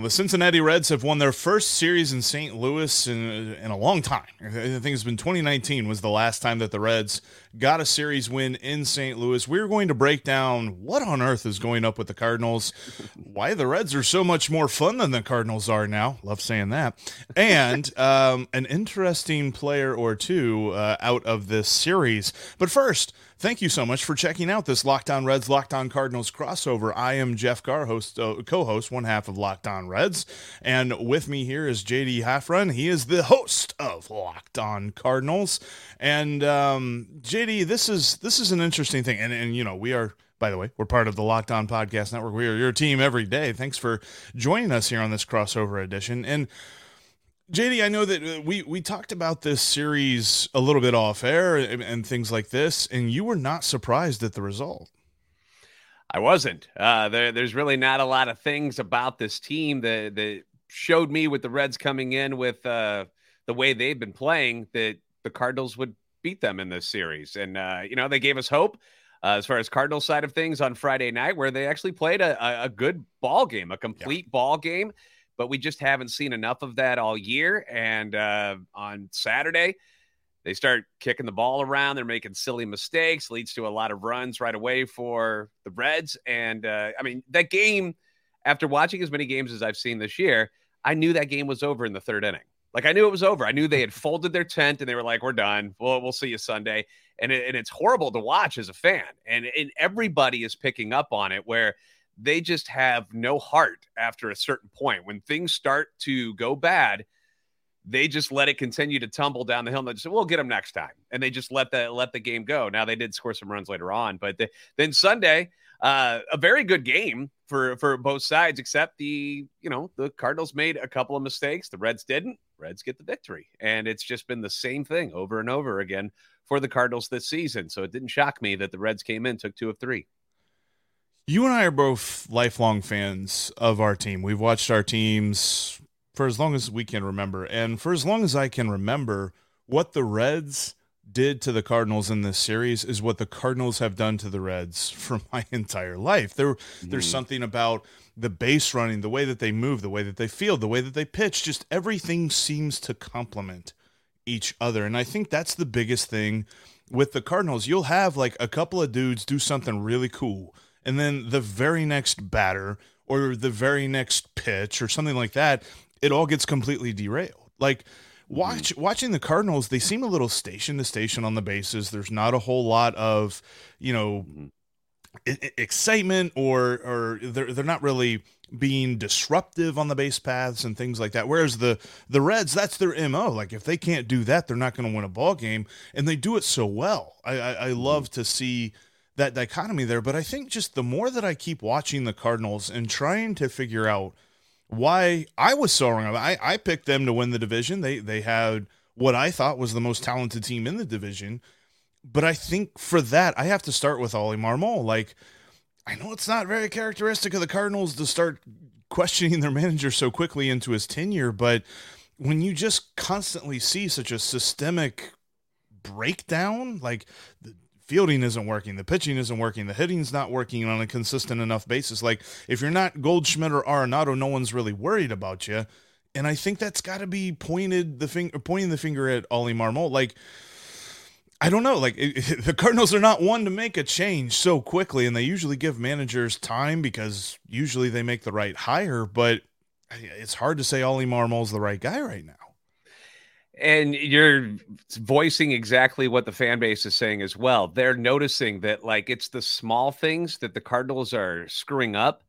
The Cincinnati Reds have won their first series in St. Louis in, in a long time. I think it's been 2019 was the last time that the Reds got a series win in St. Louis. We're going to break down what on earth is going up with the Cardinals, why the Reds are so much more fun than the Cardinals are now. Love saying that. And um, an interesting player or two uh, out of this series. But first, Thank you so much for checking out this Locked On Reds, Locked On Cardinals crossover. I am Jeff Carr, host, uh, co-host, one half of Locked On Reds, and with me here is JD Haffron. He is the host of Locked On Cardinals, and um, JD, this is this is an interesting thing, and and you know we are. By the way, we're part of the Locked On Podcast Network. We are your team every day. Thanks for joining us here on this crossover edition. And JD, I know that uh, we we talked about this series a little bit off air and, and things like this, and you were not surprised at the result. I wasn't. Uh, there, there's really not a lot of things about this team that that showed me with the Reds coming in with uh, the way they've been playing that the Cardinals would beat them in this series, and uh, you know they gave us hope. Uh, as far as Cardinals side of things on Friday night, where they actually played a, a good ball game, a complete yeah. ball game but we just haven't seen enough of that all year. And uh, on Saturday, they start kicking the ball around. They're making silly mistakes, leads to a lot of runs right away for the Reds. And uh, I mean, that game, after watching as many games as I've seen this year, I knew that game was over in the third inning. Like I knew it was over. I knew they had folded their tent and they were like, "We're done. We'll we'll see you Sunday." And it, and it's horrible to watch as a fan. And and everybody is picking up on it. Where they just have no heart after a certain point. When things start to go bad, they just let it continue to tumble down the hill. And they just say, "We'll get them next time," and they just let the let the game go. Now they did score some runs later on, but the, then Sunday, uh, a very good game for for both sides, except the you know the Cardinals made a couple of mistakes, the Reds didn't. Reds get the victory, and it's just been the same thing over and over again for the Cardinals this season. So it didn't shock me that the Reds came in, took two of three. You and I are both lifelong fans of our team. We've watched our teams for as long as we can remember. And for as long as I can remember, what the Reds did to the Cardinals in this series is what the Cardinals have done to the Reds for my entire life. There mm-hmm. there's something about the base running, the way that they move, the way that they feel, the way that they pitch, just everything seems to complement each other. And I think that's the biggest thing with the Cardinals. You'll have like a couple of dudes do something really cool and then the very next batter or the very next pitch or something like that, it all gets completely derailed. Like watch mm-hmm. watching the Cardinals, they seem a little station to station on the bases. There's not a whole lot of, you know, mm-hmm. excitement or or they're they're not really being disruptive on the base paths and things like that. Whereas the the Reds, that's their mo. Like if they can't do that, they're not going to win a ball game, and they do it so well. I I, I love mm-hmm. to see that dichotomy there. But I think just the more that I keep watching the Cardinals and trying to figure out why I was so wrong. I, I picked them to win the division. They they had what I thought was the most talented team in the division. But I think for that, I have to start with Ollie Marmol. Like, I know it's not very characteristic of the Cardinals to start questioning their manager so quickly into his tenure, but when you just constantly see such a systemic breakdown, like the fielding isn't working, the pitching isn't working, the hitting's not working on a consistent enough basis. Like if you're not Goldschmidt or Arenado, no one's really worried about you. And I think that's got to be pointed the finger, pointing the finger at Ollie Marmol. Like I don't know, like it, the Cardinals are not one to make a change so quickly, and they usually give managers time because usually they make the right hire. But it's hard to say Ollie Marmol's the right guy right now and you're voicing exactly what the fan base is saying as well. They're noticing that like it's the small things that the Cardinals are screwing up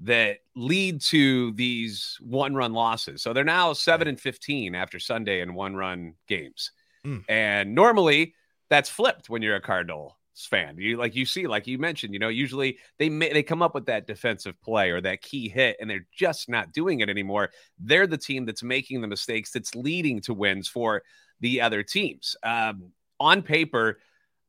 that lead to these one run losses. So they're now 7 and 15 after Sunday in one run games. Mm. And normally that's flipped when you're a Cardinal fan. You like you see, like you mentioned, you know, usually they may, they come up with that defensive play or that key hit, and they're just not doing it anymore. They're the team that's making the mistakes that's leading to wins for the other teams. Um, on paper,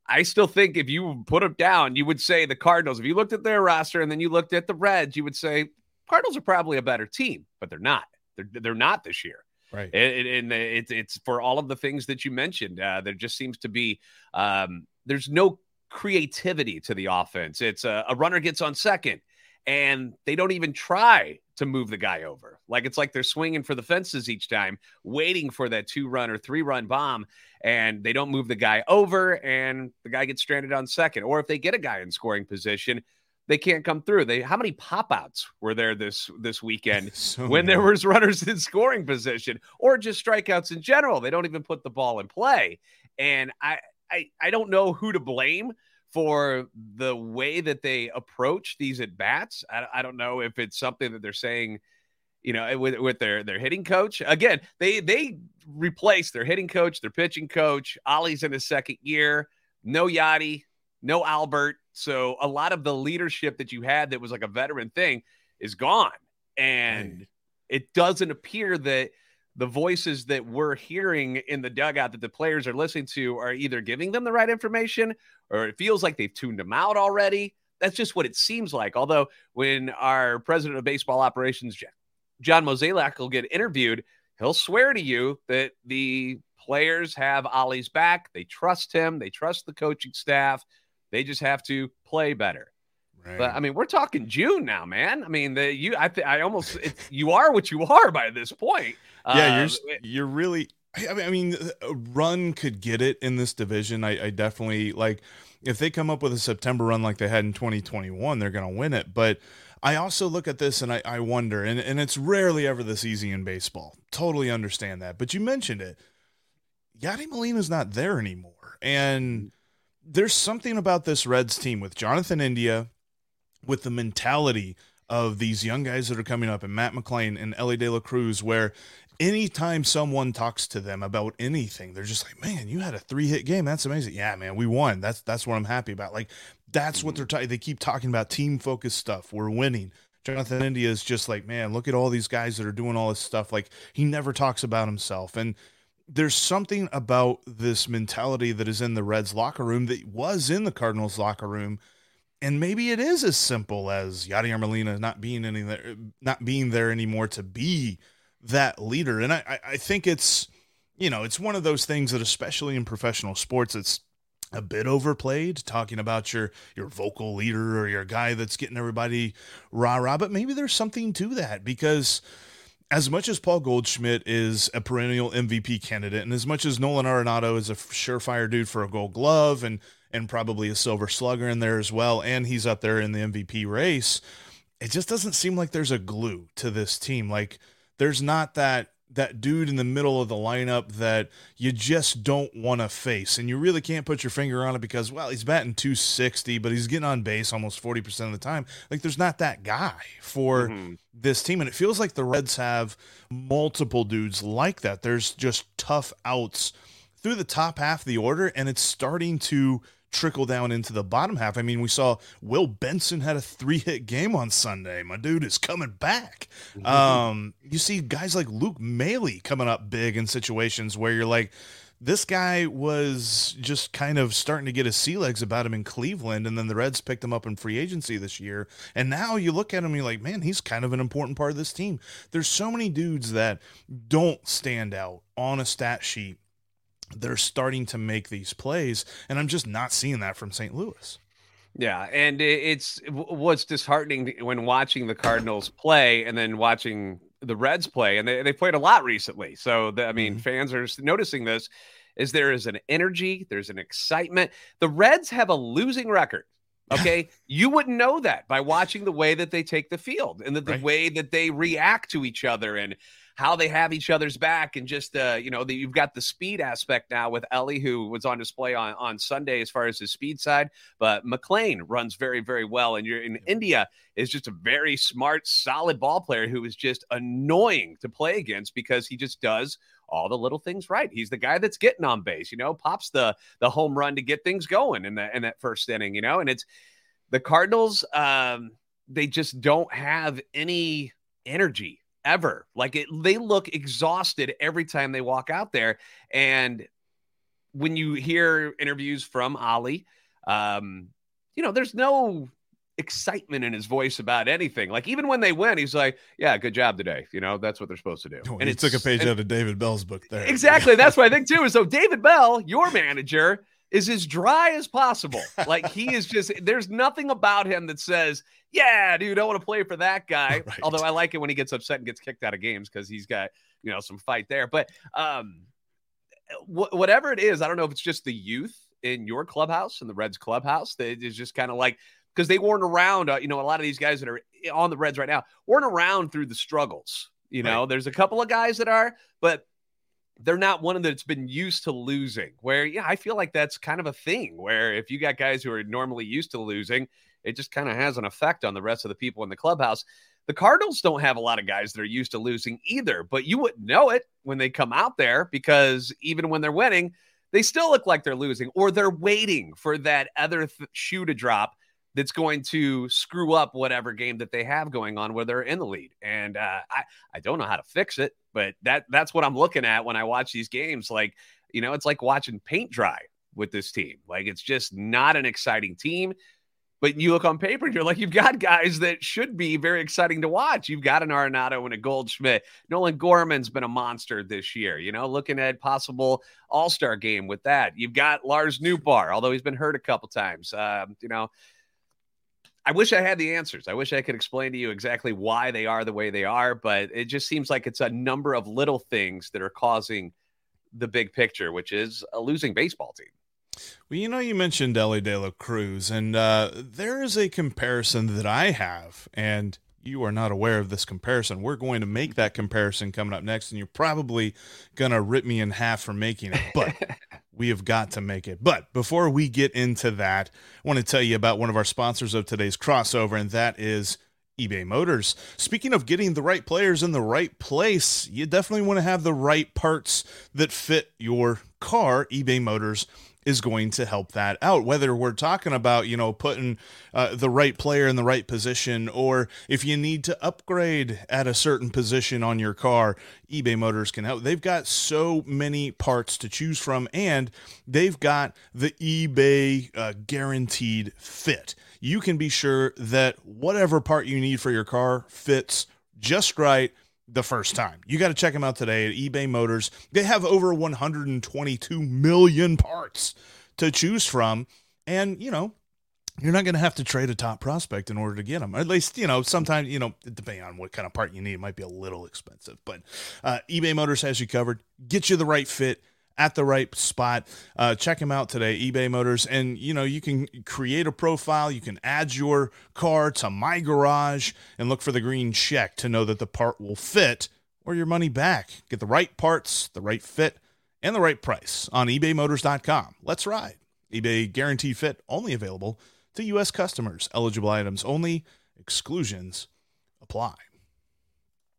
I still think if you put them down, you would say the Cardinals. If you looked at their roster and then you looked at the Reds, you would say Cardinals are probably a better team, but they're not. They're they're not this year. Right. And, it's it's for all of the things that you mentioned. Uh, there just seems to be um, there's no creativity to the offense. It's a, a runner gets on second, and they don't even try to move the guy over. Like it's like they're swinging for the fences each time, waiting for that two run or three run bomb, and they don't move the guy over, and the guy gets stranded on second. Or if they get a guy in scoring position, they can't come through. They how many pop outs were there this this weekend so when there was runners in scoring position or just strikeouts in general? They don't even put the ball in play. And I I, I don't know who to blame for the way that they approach these at bats. I, I don't know if it's something that they're saying, you know, eh, with, with their their hitting coach. Again, they they replace their hitting coach, their pitching coach. Ollie's in his second year. No Yadi, no Albert. So a lot of the leadership that you had that was like a veteran thing is gone. And it doesn't appear that the voices that we're hearing in the dugout that the players are listening to are either giving them the right information or it feels like they've tuned them out already. That's just what it seems like. Although, when our president of baseball operations, John Mozeliak, will get interviewed, he'll swear to you that the players have Ollie's back. They trust him, they trust the coaching staff. They just have to play better. Right. But I mean, we're talking June now, man. I mean, the you I I almost you are what you are by this point. Yeah, uh, you're you're really. I mean, a run could get it in this division. I, I definitely like if they come up with a September run like they had in 2021, they're going to win it. But I also look at this and I, I wonder, and, and it's rarely ever this easy in baseball. Totally understand that. But you mentioned it. Yadi Molina's not there anymore. And there's something about this Reds team with Jonathan India, with the mentality of these young guys that are coming up and Matt McLain and Elly De La Cruz, where anytime someone talks to them about anything, they're just like, "Man, you had a three hit game. That's amazing. Yeah, man, we won. That's that's what I'm happy about. Like that's what they're talking. They keep talking about team focused stuff. We're winning. Jonathan India is just like, man, look at all these guys that are doing all this stuff. Like he never talks about himself. And there's something about this mentality that is in the Reds locker room that was in the Cardinals locker room. And maybe it is as simple as Yadier Molina not being any there, not being there anymore to be that leader. And I, I think it's, you know, it's one of those things that, especially in professional sports, it's a bit overplayed talking about your your vocal leader or your guy that's getting everybody rah rah. But maybe there's something to that because as much as Paul Goldschmidt is a perennial MVP candidate, and as much as Nolan Arenado is a surefire dude for a Gold Glove and and probably a Silver Slugger in there as well, and he's up there in the MVP race, it just doesn't seem like there's a glue to this team. Like there's not that that dude in the middle of the lineup that you just don't want to face. And you really can't put your finger on it because, well, he's batting 260, but he's getting on base almost 40% of the time. Like, there's not that guy for mm-hmm. this team. And it feels like the Reds have multiple dudes like that. There's just tough outs through the top half of the order, and it's starting to trickle down into the bottom half. I mean, we saw Will Benson had a three hit game on Sunday. My dude is coming back. Mm-hmm. Um, you see guys like Luke Maile coming up big in situations where you're like, this guy was just kind of starting to get his sea legs about him in Cleveland, and then the Reds picked him up in free agency this year. And now you look at him, you're like, man, he's kind of an important part of this team. There's so many dudes that don't stand out on a stat sheet they're starting to make these plays, and I'm just not seeing that from St. Louis. Yeah, and it's what's disheartening when watching the Cardinals play and then watching the Reds play, and they, they played a lot recently. So, the, I mean, mm-hmm. fans are noticing this. Is there is an energy, there's an excitement. The Reds have a losing record. Okay, you wouldn't know that by watching the way that they take the field and the, the right. way that they react to each other and how they have each other's back and just uh, you know the, you've got the speed aspect now with Elly who was on display on, on Sunday as far as his speed side but McLain runs very very well and you're in India is just a very smart solid ball player who is just annoying to play against because he just does all the little things right. He's the guy that's getting on base, you know, pops the the home run to get things going in the in that first inning, you know, and it's the Cardinals um they just don't have any energy ever. Like it, they look exhausted every time they walk out there. And when you hear interviews from Ollie, um, you know, there's no excitement in his voice about anything. Like even when they win, he's like, "Yeah, good job today." You know, that's what they're supposed to do. and he took a page and, out of David Bell's book there. Exactly. that's what I think too. Is So David Bell, your manager, is as dry as possible. Like he is just. There's nothing about him that says, "Yeah, dude, I want to play for that guy." Right. Although I like it when he gets upset and gets kicked out of games because he's got you know some fight there. But um, wh- whatever it is, I don't know if it's just the youth in your clubhouse in the Reds clubhouse that is just kind of like because they weren't around. Uh, you know, a lot of these guys that are on the Reds right now weren't around through the struggles. You know, right. there's a couple of guys that are, but they're not one that's been used to losing. Where yeah, I feel like that's kind of a thing. Where if you got guys who are normally used to losing, it just kind of has an effect on the rest of the people in the clubhouse. The Cardinals don't have a lot of guys that are used to losing either, but you wouldn't know it when they come out there because even when they're winning, they still look like they're losing or they're waiting for that other th- shoe to drop that's going to screw up whatever game that they have going on where they're in the lead. And uh, I I don't know how to fix it, but that that's what I'm looking at when I watch these games. Like you know, it's like watching paint dry with this team. Like it's just not an exciting team. But you look on paper and you're like, you've got guys that should be very exciting to watch. You've got an Arenado and a Goldschmidt. Nolan Gorman's been a monster this year. You know, looking at possible All Star game with that. You've got Lars Nootbaar, although he's been hurt a couple times. Um, you know, I wish I had the answers. I wish I could explain to you exactly why they are the way they are, but it just seems like it's a number of little things that are causing the big picture, which is a losing baseball team. Well, you know, you mentioned Elly De La Cruz, and uh, there is a comparison that I have, and you are not aware of this comparison. We're going to make that comparison coming up next, and you're probably going to rip me in half for making it. But we have got to make it. But before we get into that, I want to tell you about one of our sponsors of today's crossover, and that is eBay Motors. Speaking of getting the right players in the right place, you definitely want to have the right parts that fit your car. eBay Motors is going to help that out. Whether we're talking about, you know, putting uh, the right player in the right position, or if you need to upgrade at a certain position on your car, eBay Motors can help. They've got so many parts to choose from, and they've got the eBay uh, guaranteed fit. You can be sure that whatever part you need for your car fits just right the first time. You got to check them out today at eBay Motors. They have over 122 million parts to choose from. And, you know, you're not going to have to trade a top prospect in order to get them. At least, you know, sometimes, you know, depending on what kind of part you need, it might be a little expensive. But uh, eBay Motors has you covered, get you the right fit at the right spot. Uh, check them out today, eBay Motors. And, you know, you can create a profile. You can add your car to My Garage and look for the green check to know that the part will fit or your money back. Get the right parts, the right fit, and the right price on ebaymotors.com. Let's ride. eBay guaranteed fit only available to U.S. customers. Eligible items only. Exclusions apply.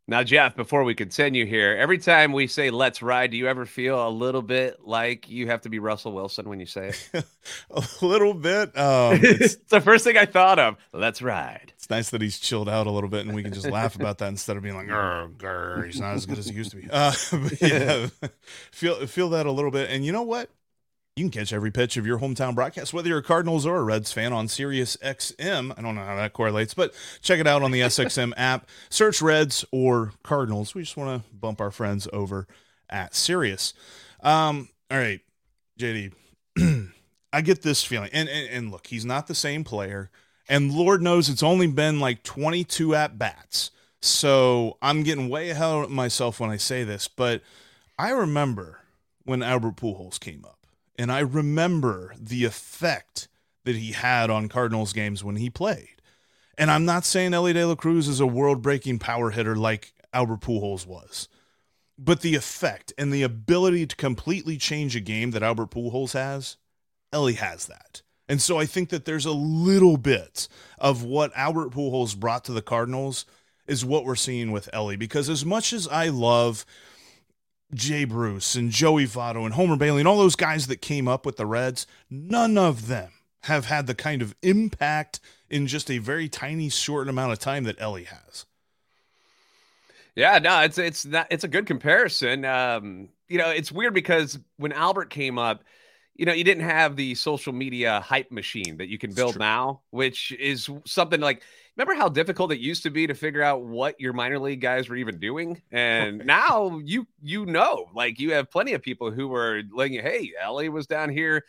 Now, Jeff, before we continue here, every time we say let's ride, do you ever feel a little bit like you have to be Russell Wilson when you say it? a little bit. Um, it's, it's the first thing I thought of. Let's ride. It's nice that he's chilled out a little bit and we can just laugh about that instead of being like, grr, he's not as good as he used to be. Uh, yeah, feel, feel that a little bit. And you know what? You can catch every pitch of your hometown broadcast, whether you're a Cardinals or a Reds fan, on Sirius XM. I don't know how that correlates, but check it out on the SXM app. Search Reds or Cardinals. We just want to bump our friends over at Sirius. Um, all right, JD, I get this feeling, and, and and look, he's not the same player, and Lord knows it's only been like 22 at bats. So I'm getting way ahead of myself when I say this, but I remember when Albert Pujols came up and I remember the effect that he had on Cardinals games when he played. And I'm not saying Elly De La Cruz is a world breaking power hitter like Albert Pujols was, but the effect and the ability to completely change a game that Albert Pujols has, Elly has that. And so I think that there's a little bit of what Albert Pujols brought to the Cardinals is what we're seeing with Elly Because as much as I love Jay Bruce and Joey Votto and Homer Bailey and all those guys that came up with the Reds, none of them have had the kind of impact in just a very tiny short amount of time that Elly has. Yeah, no, it's it's not it's a good comparison. Um, you know, it's weird because when Albert came up, you know, you didn't have the social media hype machine that you can build now, which is something like remember how difficult it used to be to figure out what your minor league guys were even doing? And now you you know, like you have plenty of people who were letting you, hey, Elly was down here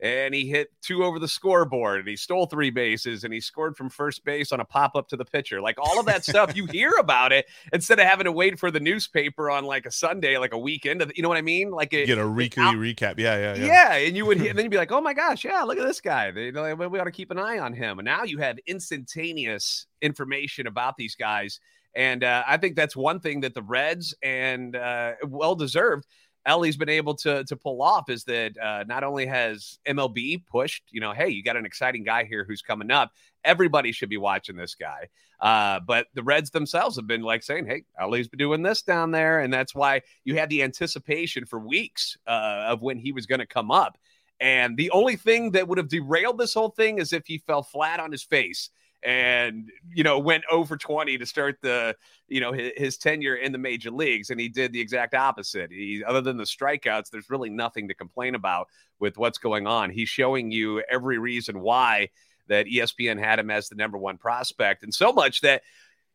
and he hit two over the scoreboard and he stole three bases and he scored from first base on a pop up to the pitcher. Like all of that stuff, you hear about it instead of having to wait for the newspaper on like a Sunday, like a weekend. You know what I mean? Like it, get a weekly recap. Yeah, yeah, yeah. Yeah, and you would, and then you'd be like, oh my gosh, yeah, look at this guy. They, we ought to keep an eye on him. And now you have instantaneous information about these guys. And uh, I think that's one thing that the Reds and uh, well deserved Elly's been able to to pull off is that uh, not only has MLB pushed, you know, hey, you got an exciting guy here who's coming up. Everybody should be watching this guy. Uh, but the Reds themselves have been like saying, hey, Elly's been doing this down there. And that's why you had the anticipation for weeks uh, of when he was going to come up. And the only thing that would have derailed this whole thing is if he fell flat on his face and you know went over 20 to start the you know his, his, tenure in the major leagues and he did the exact opposite. He other than the strikeouts there's really nothing to complain about with what's going on. He's showing you every reason why that espn had him as the number one prospect and so much that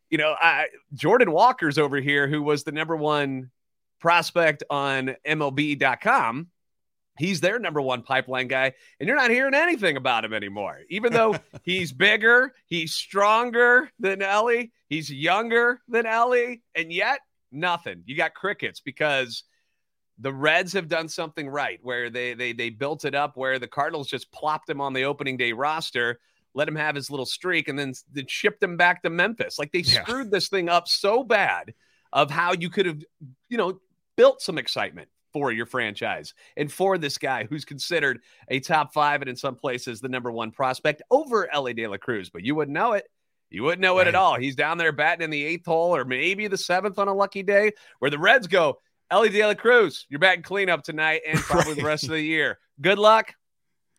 you know I, jordan walker's over here who was the number one prospect on mlb.com He's their number one pipeline guy, and you're not hearing anything about him anymore. Even though he's bigger, he's stronger than Elly, he's younger than Elly, and yet nothing. You got crickets because the Reds have done something right where they they they built it up where the Cardinals just plopped him on the opening day roster, let him have his little streak, and then, then shipped him back to Memphis. Like they yeah. screwed this thing up so bad of how you could have, you know, built some excitement for your franchise and for this guy who's considered a top five and in some places the number one prospect over Elly De La Cruz. But you wouldn't know it. You wouldn't know right. it at all. He's down there batting in the eighth hole or maybe the seventh on a lucky day where the Reds go, Elly De La Cruz, you're batting cleanup tonight and probably right. the rest of the year. Good luck.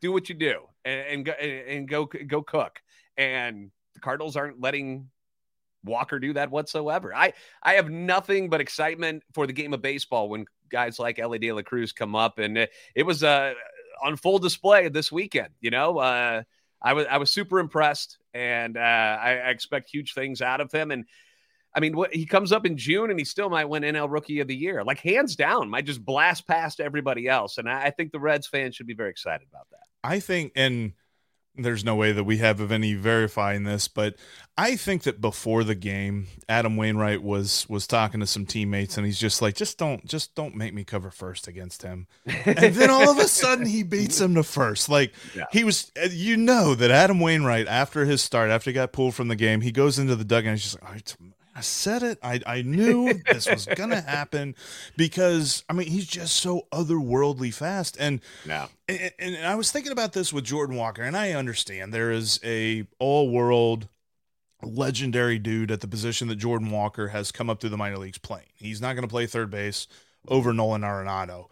Do what you do and, and go and go go cook. And the Cardinals aren't letting Walker do that whatsoever. I I have nothing but excitement for the game of baseball when guys like Elly De La Cruz come up, and it, it was uh, on full display this weekend. You know, uh, I was I was super impressed, and uh, I, I, expect huge things out of him. And I mean, what, he comes up in June, and he still might win NL Rookie of the Year, like hands down. Might just blast past everybody else, and I, I think the Reds fans should be very excited about that. I think, and there's no way that we have of any verifying this, but I think that before the game, Adam Wainwright was was talking to some teammates, and he's just like, just don't, just don't make me cover first against him. and then all of a sudden, he beats him to first. Like yeah. he was, uh, you know, that Adam Wainwright after his start, after he got pulled from the game, he goes into the dugout. and he's just like, I said it. I, I knew this was gonna happen because I mean he's just so otherworldly fast. And yeah. and, and I was thinking about this with Jordan Walker, and I understand there is a all world legendary dude at the position that Jordan Walker has come up through the minor leagues playing. He's not gonna play third base over Nolan Arenado.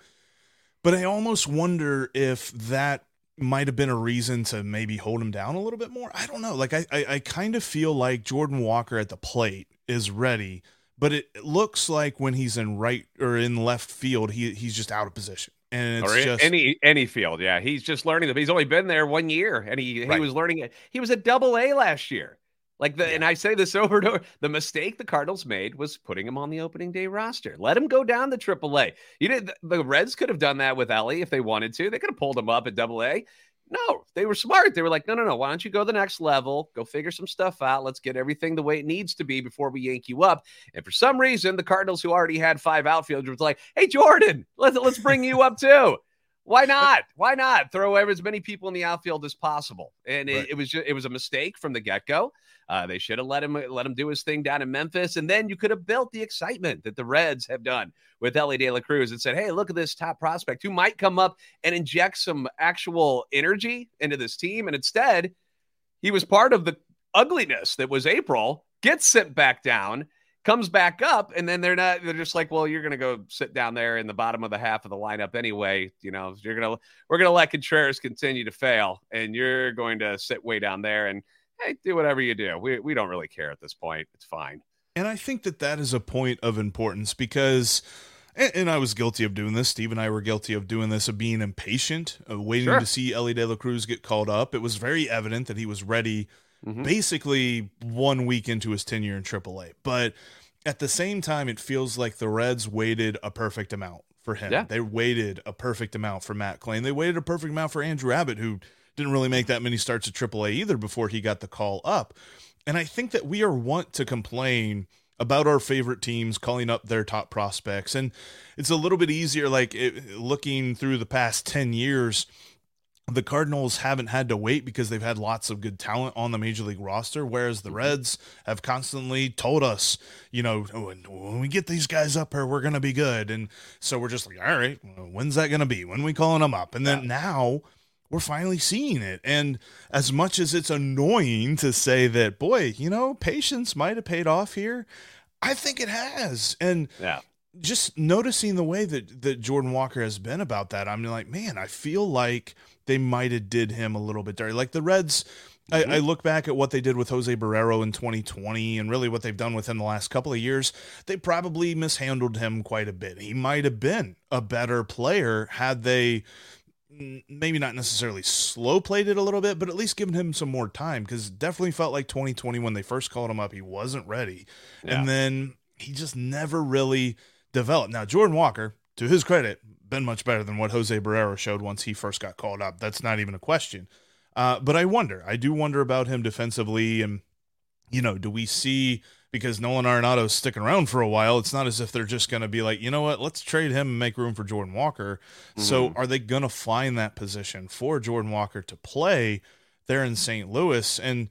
But I almost wonder if that might have been a reason to maybe hold him down a little bit more. I don't know. Like I, I, I kind of feel like Jordan Walker at the plate is ready, but it looks like when he's in right or in left field, he he's just out of position. And it's or just any any field, yeah. He's just learning. them. He's only been there one year, and he right. he was learning it. He was a double A last year. Like the, yeah. and I say this over and over. The mistake the Cardinals made was putting him on the opening day roster. Let him go down to Triple A. You did. The Reds could have done that with Elly if they wanted to. They could have pulled him up at Double A. No, they were smart. They were like, no, no, no. Why don't you go the next level? Go figure some stuff out. Let's get everything the way it needs to be before we yank you up. And for some reason, the Cardinals, who already had five outfielders, was like, hey, Jordan, let's let's bring you up too. Why not? Why not throw as many people in the outfield as possible? And it, right. it was just, it was a mistake from the get go. Uh, they should have let him let him do his thing down in Memphis, and then you could have built the excitement that the Reds have done with Elly De La Cruz and said, "Hey, look at this top prospect who might come up and inject some actual energy into this team." And instead, he was part of the ugliness that was April. Gets sent back down, comes back up, and then they're not. They're just like, "Well, you're going to go sit down there in the bottom of the half of the lineup anyway. You know, you're gonna we're going to let Contreras continue to fail, and you're going to sit way down there and." hey, do whatever you do. We, we don't really care at this point. It's fine. And I think that that is a point of importance because and, and I was guilty of doing this. Steve and I were guilty of doing this, of being impatient, of waiting Sure. to see Elly De La Cruz get called up. It was very evident that he was ready Mhm. basically one week into his tenure in AAA. But at the same time, it feels like the Reds waited a perfect amount for him. Yeah. They waited a perfect amount for Matt Clay. They waited a perfect amount for Andrew Abbott, who didn't really make that many starts at AAA either before he got the call up. And I think that we are wont to complain about our favorite teams calling up their top prospects. And it's a little bit easier, like it, looking through the past 10 years, the Cardinals haven't had to wait because they've had lots of good talent on the major league roster, whereas the mm-hmm. Reds have constantly told us, you know, when, when we get these guys up here, we're going to be good. And so we're just like, all right, when's that going to be? When are we calling them up? And then now we're finally seeing it. And as much as it's annoying to say that, boy, you know, patience might have paid off here, I think it has. And Yeah. just noticing the way that that Jordan Walker has been about that, I'm like, man, I feel like they might have did him a little bit dirty. Like the Reds, I, mm-hmm. I look back at what they did with Jose Barrero in 2020, and really what they've done with him the last couple of years. They probably mishandled him quite a bit. He might have been a better player had they maybe not necessarily slow played it a little bit, but at least given him some more time because definitely felt like 2020 when they first called him up, he wasn't ready. Yeah. And then he just never really developed. Now, Jordan Walker, to his credit, been much better than what Jose Barrero showed once he first got called up. That's not even a question. Uh, but I wonder, I do wonder about him defensively. And, you know, do we see, because Nolan Arenado's sticking around for a while, it's not as if they're just going to be like, you know what, let's trade him and make room for Jordan Walker. So are they going to find that position for Jordan Walker to play there in St. Louis? And,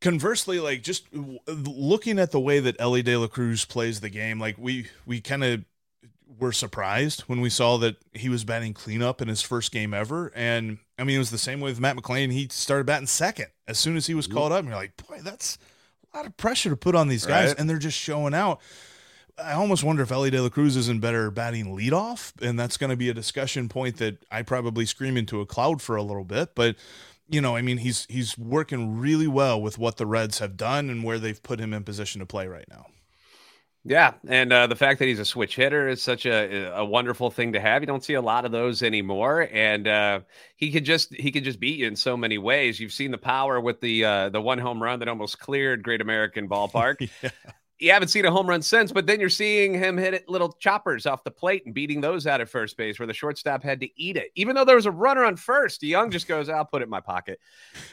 conversely like just looking at the way that Elly De La Cruz plays the game like we we kind of were surprised when we saw that he was batting cleanup in his first game ever. And I mean it was the same way with Matt McLain. He started batting second as soon as he was called up. And you're like boy that's a lot of pressure to put on these guys. Right. and they're just showing out. I almost wonder if Elly De La Cruz isn't better batting leadoff, and that's going to be a discussion point that I probably scream into a cloud for a little bit. But you know, I mean, he's he's working really well with what the Reds have done and where they've put him in position to play right now. Yeah, and uh, the fact that he's a switch hitter is such a a wonderful thing to have. You don't see a lot of those anymore, and uh, he could just he could just beat you in so many ways. You've seen the power with the uh, the one home run that almost cleared Great American Ballpark. yeah. You haven't seen a home run since, but then you're seeing him hit it little choppers off the plate and beating those out at first base where the shortstop had to eat it. Even though there was a runner on first, Young just goes, I'll put it in my pocket.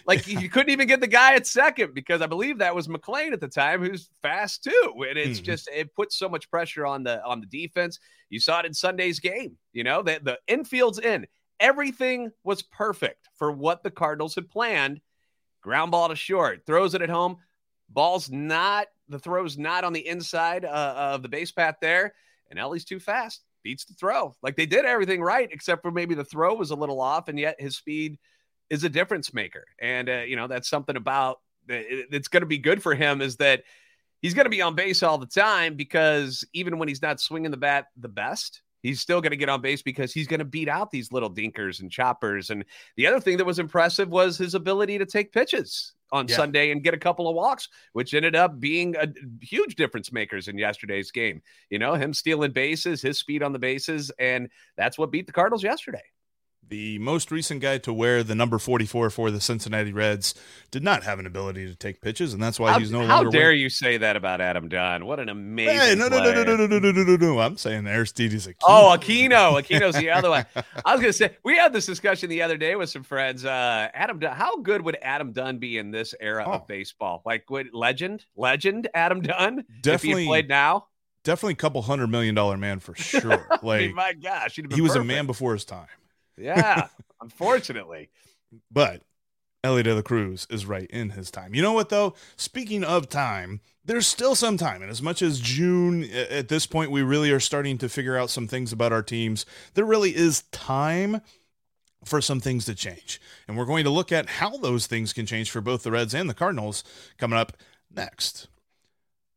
Like you couldn't even get the guy at second because I believe that was McLain at the time, who's fast too. And it's Mhm. just it puts so much pressure on the on the defense. You saw it in Sunday's game. You know, the, the infield's in. Everything was perfect for what the Cardinals had planned. Ground ball to short, throws it at home. Ball's not the throw's not on the inside uh, of the base path there, and Elly's too fast. Beats the throw. Like they did everything right, except for maybe the throw was a little off, and yet his speed is a difference maker. And uh, you know that's something about it- it's going to be good for him is that he's going to be on base all the time because even when he's not swinging the bat the best, he's still going to get on base because he's going to beat out these little dinkers and choppers. And the other thing that was impressive was his ability to take pitches on Yeah. Sunday and get a couple of walks, which ended up being a huge difference makers in yesterday's game. You know, him stealing bases, his speed on the bases, and that's what beat the Cardinals yesterday. The most recent guy to wear the number 44 for the Cincinnati Reds did not have an ability to take pitches, and that's why How, he's no how longer. How dare wearing- you say that about Adam Dunn? What an amazing Hey, no, no, no, no, no, no, no, no, no, no, no. I'm saying Aristides Aquino. Oh, Aquino. Aquino's the other one. I was going to say, we had this discussion the other day with some friends. Uh, Adam Dunn, how good would Adam Dunn be in this era Oh. of baseball? Like, would legend, legend Adam Dunn? if he played now? definitely a couple hundred million dollar man for sure. I Like mean, my gosh, have was a man before his time. Yeah, unfortunately. But Elly De La Cruz is right in his time. You know what though? Speaking of time, there's still some time, and as much as June at this point, we really are starting to figure out some things about our teams. There really is time for some things to change, and we're going to look at how those things can change for both the Reds and the Cardinals coming up next.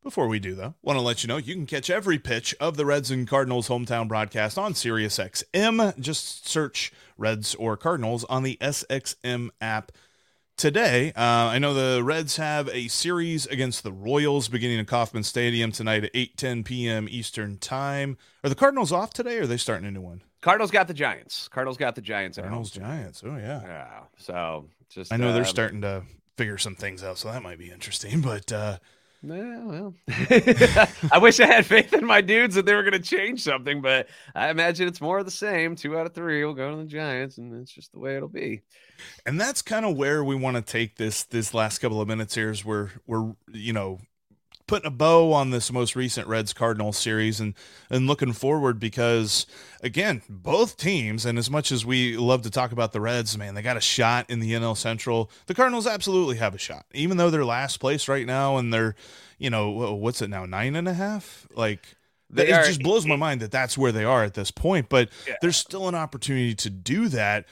Before we do, though, want to let you know you can catch every pitch of the Reds and Cardinals hometown broadcast on SiriusXM. Just search Reds or Cardinals on the SXM app today. Uh, I know the Reds have a series against the Royals beginning at Kauffman Stadium tonight at 8 10 p.m. Eastern Time. Are the Cardinals off today or are they starting a new one? Cardinals got the Giants. Cardinals got the Giants. Cardinals, Giants. Oh, yeah. Yeah. So just. I know they're um, starting to figure some things out, so that might be interesting. But uh, well, I wish I had faith in my dudes that they were going to change something, but I imagine it's more of the same. Two out of three will go to the Giants, and it's just the way it'll be. and that's kind of where we want to take this this last couple of minutes here is we're we're you know putting a bow on this most recent Reds Cardinals series and and looking forward because again both teams and as much as we love to talk about the Reds man they got a shot in the NL Central the Cardinals absolutely have a shot even though they're last place right now and they're you know what's it now nine and a half like They it are- just blows my mind that that's where they are at this point but Yeah. there's still an opportunity to do that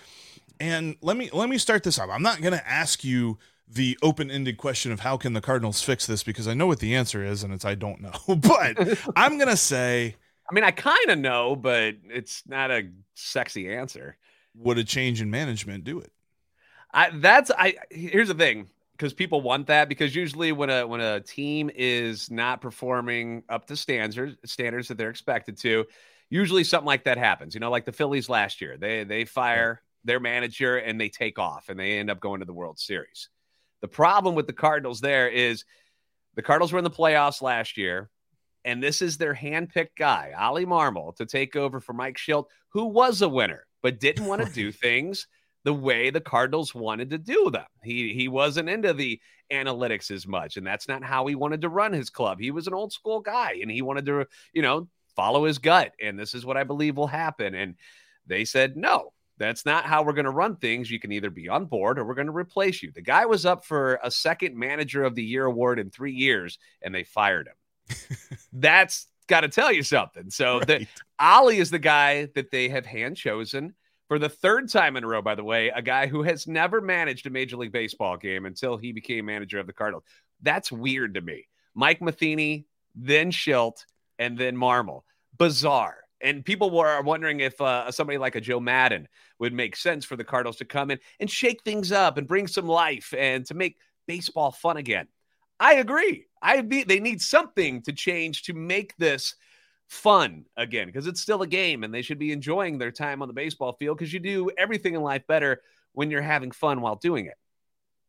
and let me let me start this off. I'm not going to ask you the open-ended question of how can the Cardinals fix this because I know what the answer is and it's I don't know. But I'm going to say I mean, I kind of know, but it's not a sexy answer. would a change in management do it? I that's I here's the thing because people want that because usually when a when a team is not performing up to standards standards that they're expected to, usually something like that happens. You know, like the Phillies last year, they they fire their manager and they take off and they end up going to the World Series. The problem with the Cardinals there is the Cardinals were in the playoffs last year, and this is their handpicked guy, Ollie Marmol, to take over for Mike Shildt, who was a winner but didn't want to do things the way the Cardinals wanted to do them. He he wasn't into the analytics as much, and that's not how he wanted to run his club. He was an old school guy, and he wanted to, you know, follow his gut. And this is what I believe will happen. And they said, no, that's not how we're going to run things. You can either be on board or we're going to replace you. The guy was up for a second manager of the year award in three years, and they fired him. that's got to tell you something. So the, Right. Ollie is the guy that they have hand chosen for the third time in a row, by the way, a guy who has never managed a Major League Baseball game until he became manager of the Cardinals. That's weird to me. Mike Matheny, then Shildt, and then Marmol. Bizarre. And people were wondering if uh, somebody like a Joe Maddon would make sense for the Cardinals to come in and shake things up and bring some life and to make baseball fun again. I agree. I be, they need something to change to make this fun again because it's still a game and they should be enjoying their time on the baseball field because you do everything in life better when you're having fun while doing it.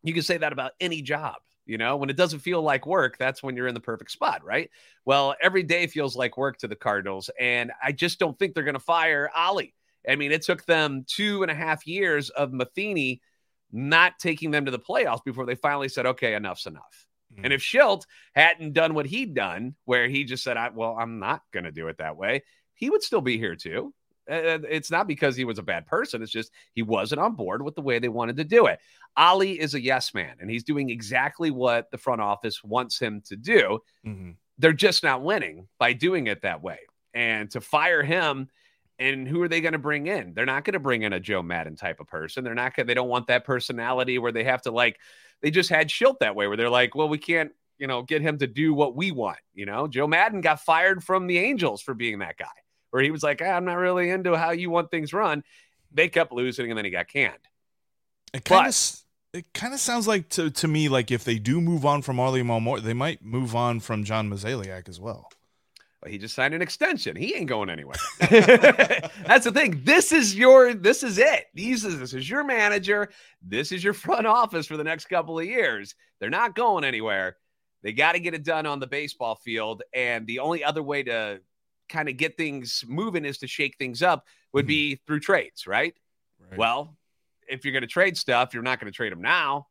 You can say that about any job. You know, when it doesn't feel like work, that's when you're in the perfect spot, right? Well, every day feels like work to the Cardinals. And I just don't think they're going to fire Ollie. I mean, it took them two and a half years of Matheny not taking them to the playoffs before they finally said, okay, enough's enough. Mm. And if Shildt hadn't done what he'd done, where he just said, I, well, I'm not going to do it that way, he would still be here too. It's not because he was a bad person. It's just he wasn't on board with the way they wanted to do it. Ollie is a yes man, and he's doing exactly what the front office wants him to do. Mhm. They're just not winning by doing it that way. And to fire him, and who are they going to bring in? They're not going to bring in a Joe Maddon type of person. They're not going. They don't want that personality where they have to like. They just had Shildt that way, where they're like, well, we can't, you know, get him to do what we want. You know, Joe Maddon got fired from the Angels for being that guy, where he was like, ah, I'm not really into how you want things run. They kept losing, and then he got canned. It kind of it kind of sounds like to to me like if they do move on from Ollie Marmol, they might move on from John Mozeliak as well. Well, he just signed an extension. He ain't going anywhere. That's the thing. This is your. This is it. These is this is your manager. This is your front office for the next couple of years. They're not going anywhere. They got to get it done on the baseball field, and the only other way to kind of get things moving is to shake things up would be through trades, right? Right. Well, if you're going to trade stuff, you're not going to trade them now.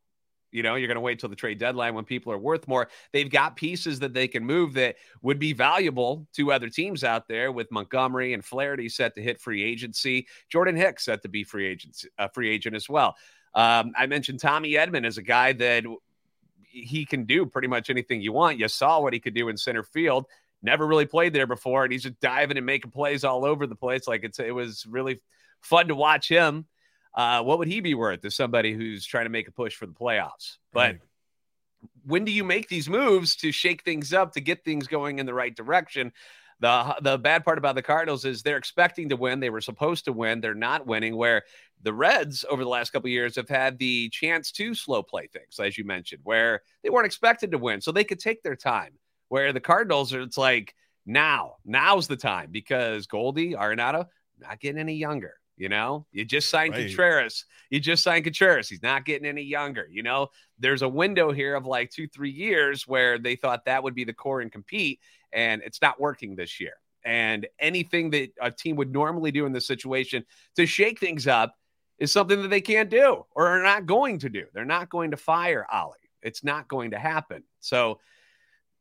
You know, you're going to wait till the trade deadline when people are worth more. They've got pieces that they can move that would be valuable to other teams out there with Montgomery and Flaherty set to hit free agency. Jordan Hicks set to be free agent, a free agent as well. Um, I mentioned Tommy Edman as a guy that he can do pretty much anything you want. You saw what he could do in center field. Never really played there before, and he's just diving and making plays all over the place. Like it's it was really fun to watch him. Uh, what would he be worth as somebody who's trying to make a push for the playoffs? But when do you make these moves to shake things up to get things going in the right direction? The the bad part about the Cardinals is they're expecting to win. They were supposed to win. They're not winning. Where the Reds over the last couple years have had the chance to slow play things, as you mentioned, where they weren't expected to win, so they could take their time. Where the Cardinals are, it's like now, now's the time because Goldie Arenado not getting any younger. You know, you just signed right. Contreras. You just signed Contreras. He's not getting any younger. You know, there's a window here of like two, three years where they thought that would be the core and compete, and it's not working this year. And anything that a team would normally do in this situation to shake things up is something that they can't do or are not going to do. They're not going to fire Ollie. It's not going to happen. So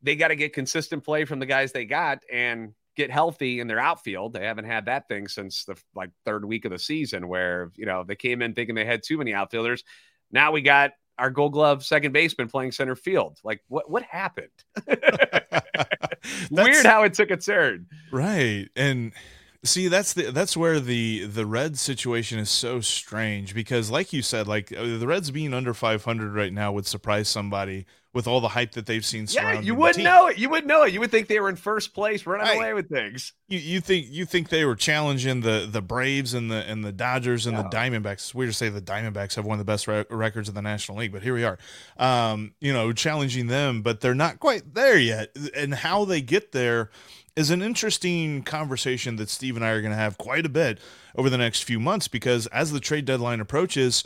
they got to get consistent play from the guys they got. And get healthy in their outfield. They haven't had that thing since the like third week of the season where, you know, they came in thinking they had too many outfielders. Now we got our gold glove second baseman playing center field. Like what what happened? Weird how it took a turn. Right. And See, that's the that's where the the Reds situation is so strange because, like you said, like uh, the Reds being under 500 right now would surprise somebody with all the hype that they've seen. Yeah, you wouldn't know it. You wouldn't know it. You would think they were in first place, running right. away with things. You, you think you think they were challenging the the Braves and the and the Dodgers and the Diamondbacks. It's weird to say the Diamondbacks have one of the best re- records in the National League, but here we are. Um, you know, challenging them, but they're not quite there yet. And how they get there is an interesting conversation that Steve and I are going to have quite a bit over the next few months because as the trade deadline approaches,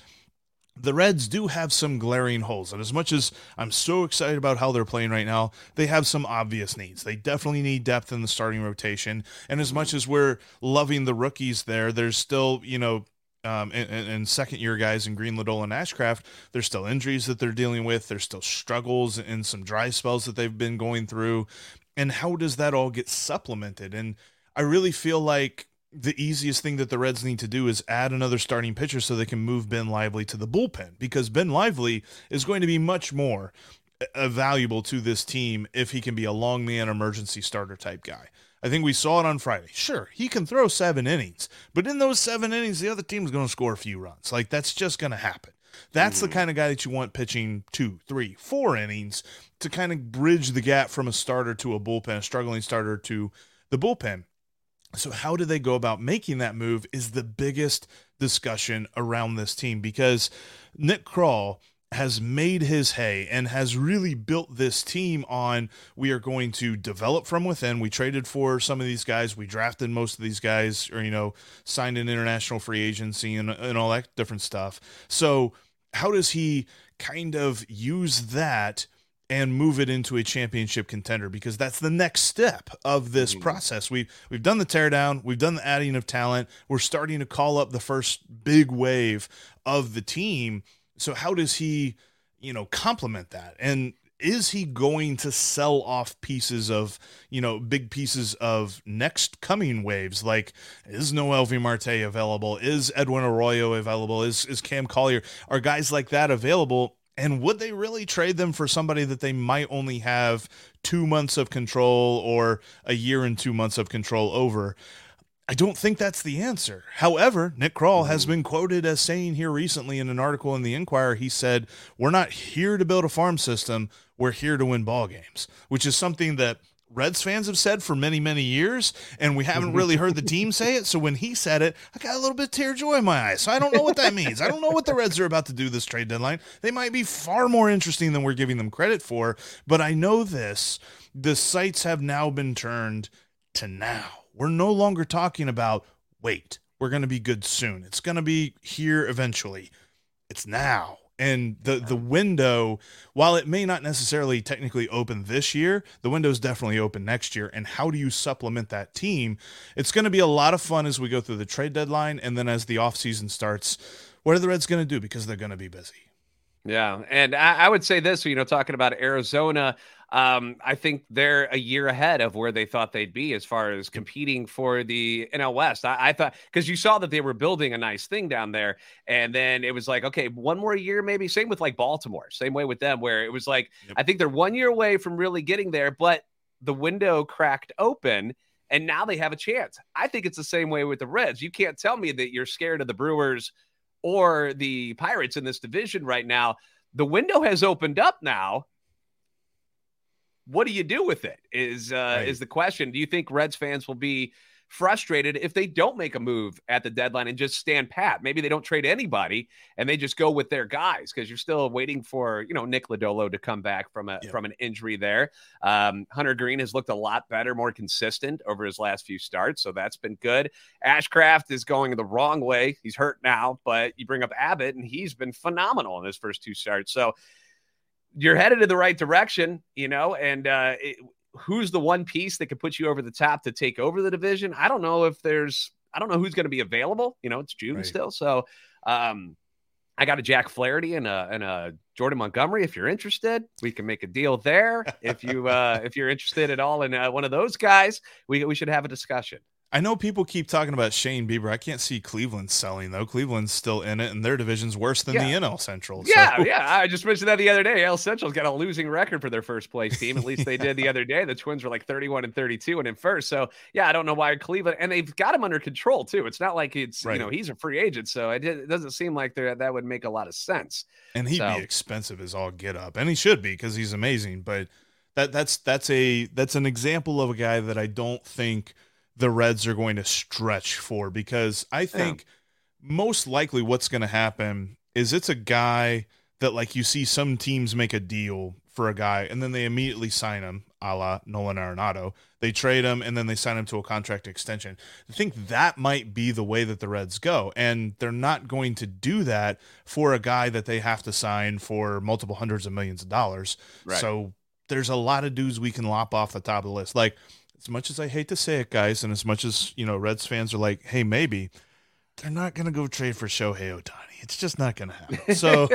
the Reds do have some glaring holes. And as much as I'm so excited about how they're playing right now, they have some obvious needs. They definitely need depth in the starting rotation. And as much as we're loving the rookies there, there's still, you know, um, and, and, second year guys in Greene, Lodolo, and Ashcraft, there's still injuries that they're dealing with. There's still struggles and some dry spells that they've been going through and how does that all get supplemented? And I really feel like the easiest thing that the Reds need to do is add another starting pitcher so they can move Ben Lively to the bullpen because Ben Lively is going to be much more uh, valuable to this team if he can be a long man emergency starter type guy. I think we saw it on Friday. Sure, he can throw seven innings, but in those seven innings, the other team is going to score a few runs. Like that's just going to happen. That's mm-hmm. the kind of guy that you want pitching two, three, four innings to kind of bridge the gap from a starter to a bullpen, a struggling starter to the bullpen. So, how do they go about making that move is the biggest discussion around this team because Nick Krall has made his hay and has really built this team on we are going to develop from within. We traded for some of these guys, we drafted most of these guys, or, you know, signed an international free agency and, and all that different stuff. So, how does he kind of use that and move it into a championship contender because that's the next step of this mm-hmm. process. We've we've done the teardown, we've done the adding of talent, we're starting to call up the first big wave of the team. So how does he, you know, complement that? And is he going to sell off pieces of, you know, big pieces of next coming waves? Like, is Noelvi Marte available? Is Edwin Arroyo available? Is is Cam Collier? Are guys like that available? And would they really trade them for somebody that they might only have two months of control or a year and two months of control over? I don't think that's the answer. However, Nick Krall has mm-hmm. been quoted as saying here recently in an article in the Inquirer, he said, We're not here to build a farm system, we're here to win ball games, which is something that Reds fans have said for many, many years, and we haven't mm-hmm. really heard the team say it. So when he said it, I got a little bit tear joy in my eyes. So I don't know what that means. I don't know what the Reds are about to do this trade deadline. They might be far more interesting than we're giving them credit for, but I know this. The sights have now been turned to now. We're no longer talking about wait, we're going to be good soon. It's going to be here eventually. It's now and the the window while it may not necessarily technically open this year the window is definitely open next year. And how do you supplement that team? It's going to be a lot of fun as we go through the trade deadline. And then as the offseason starts what are the reds going to do? Because they're going to be busy yeah, and I, I, would say this, you know, talking about Arizona, um, I think they're a year ahead of where they thought they'd be as far as competing for the NL West. I, I thought because you saw that they were building a nice thing down there, and then it was like, okay, one more year, maybe. Same with like Baltimore, same way with them, where it was like, yep. I think they're one year away from really getting there, but the window cracked open and now they have a chance. I think it's the same way with the Reds. You can't tell me that you're scared of the Brewers or the Pirates in this division right now. The window has opened up now. what do you do with it? Is uh, right. is the question? Do you think Reds fans will be frustrated if they don't make a move at the deadline and just stand pat. Maybe they don't trade anybody and they just go with their guys because you're still waiting for you know Nick Lodolo to come back from a from an injury there. Um, Hunter Greene has looked a lot better, more consistent over his last few starts, so that's been good. Ashcraft is going the wrong way. He's hurt now, but you bring up Abbott and he's been phenomenal in his first two starts. So you're headed in the right direction, you know, and uh, it, who's the one piece that could put you over the top to take over the division? I don't know if there's, I don't know who's going to be available. You know, it's June right. still. So, um, I got a Jack Flaherty and a and a Jordan Montgomery. If you're interested, we can make a deal there. If you uh, if you're interested at all in uh, one of those guys, we we should have a discussion. I know people keep talking about Shane Bieber. I can't see Cleveland selling though. Cleveland's still in it, and their division's worse than yeah. the NL Central. Yeah, yeah. I just mentioned that the other day. NL Central's got a losing record for their first place team. At least they did the other day. The Twins were like 31 and 32 and in first. So yeah, I don't know why Cleveland and they've got him under control too. It's not like it's right. you know he's a free agent, so it, it doesn't seem like that would make a lot of sense. And he'd so. be expensive as all get up, and he should be because he's amazing. But that that's that's a that's an example of a guy that I don't think the Reds are going to stretch for because I think yeah. most likely what's going to happen is it's a guy that like you see some teams make a deal for a guy and then they immediately sign him, a la Nolan Arenado. They trade him and then they sign him to a contract extension. I think that might be the way that the Reds go. And they're not going to do that for a guy that they have to sign for multiple hundreds of millions of dollars. Right. So there's a lot of dudes we can lop off the top of the list. Like as much as I hate to say it, guys, and as much as you know, Reds fans are like, "Hey, maybe," they're not going to go trade for Shohei Ohtani. It's just not going to happen. So,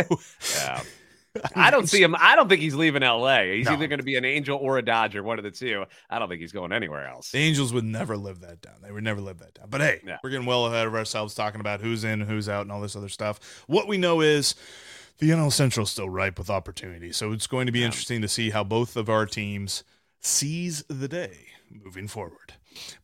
yeah. I don't see him. I don't think he's leaving LA. He's no. either going to be an Angel or a Dodger, one of the two. I don't think he's going anywhere else. The Angels would never live that down. They would never live that down. But hey, yeah. we're getting well ahead of ourselves talking about who's in, who's out, and all this other stuff. What we know is the NL Central is still ripe with opportunity. So it's going to be yeah. interesting to see how both of our teams seize the day moving forward.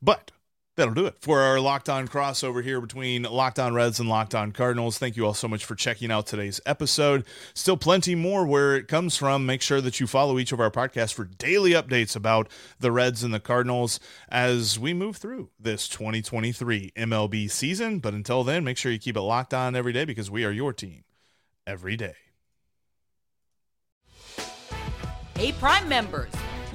But That'll do it for our Locked On crossover here between Locked On Reds and Locked On Cardinals. Thank you all so much for checking out today's episode. Still plenty more where it comes from. Make sure that you follow each of our podcasts for daily updates about the Reds and the Cardinals as we move through this 2023 MLB season. But until then, make sure you keep it locked on every day because we are your team every day. Hey, Prime members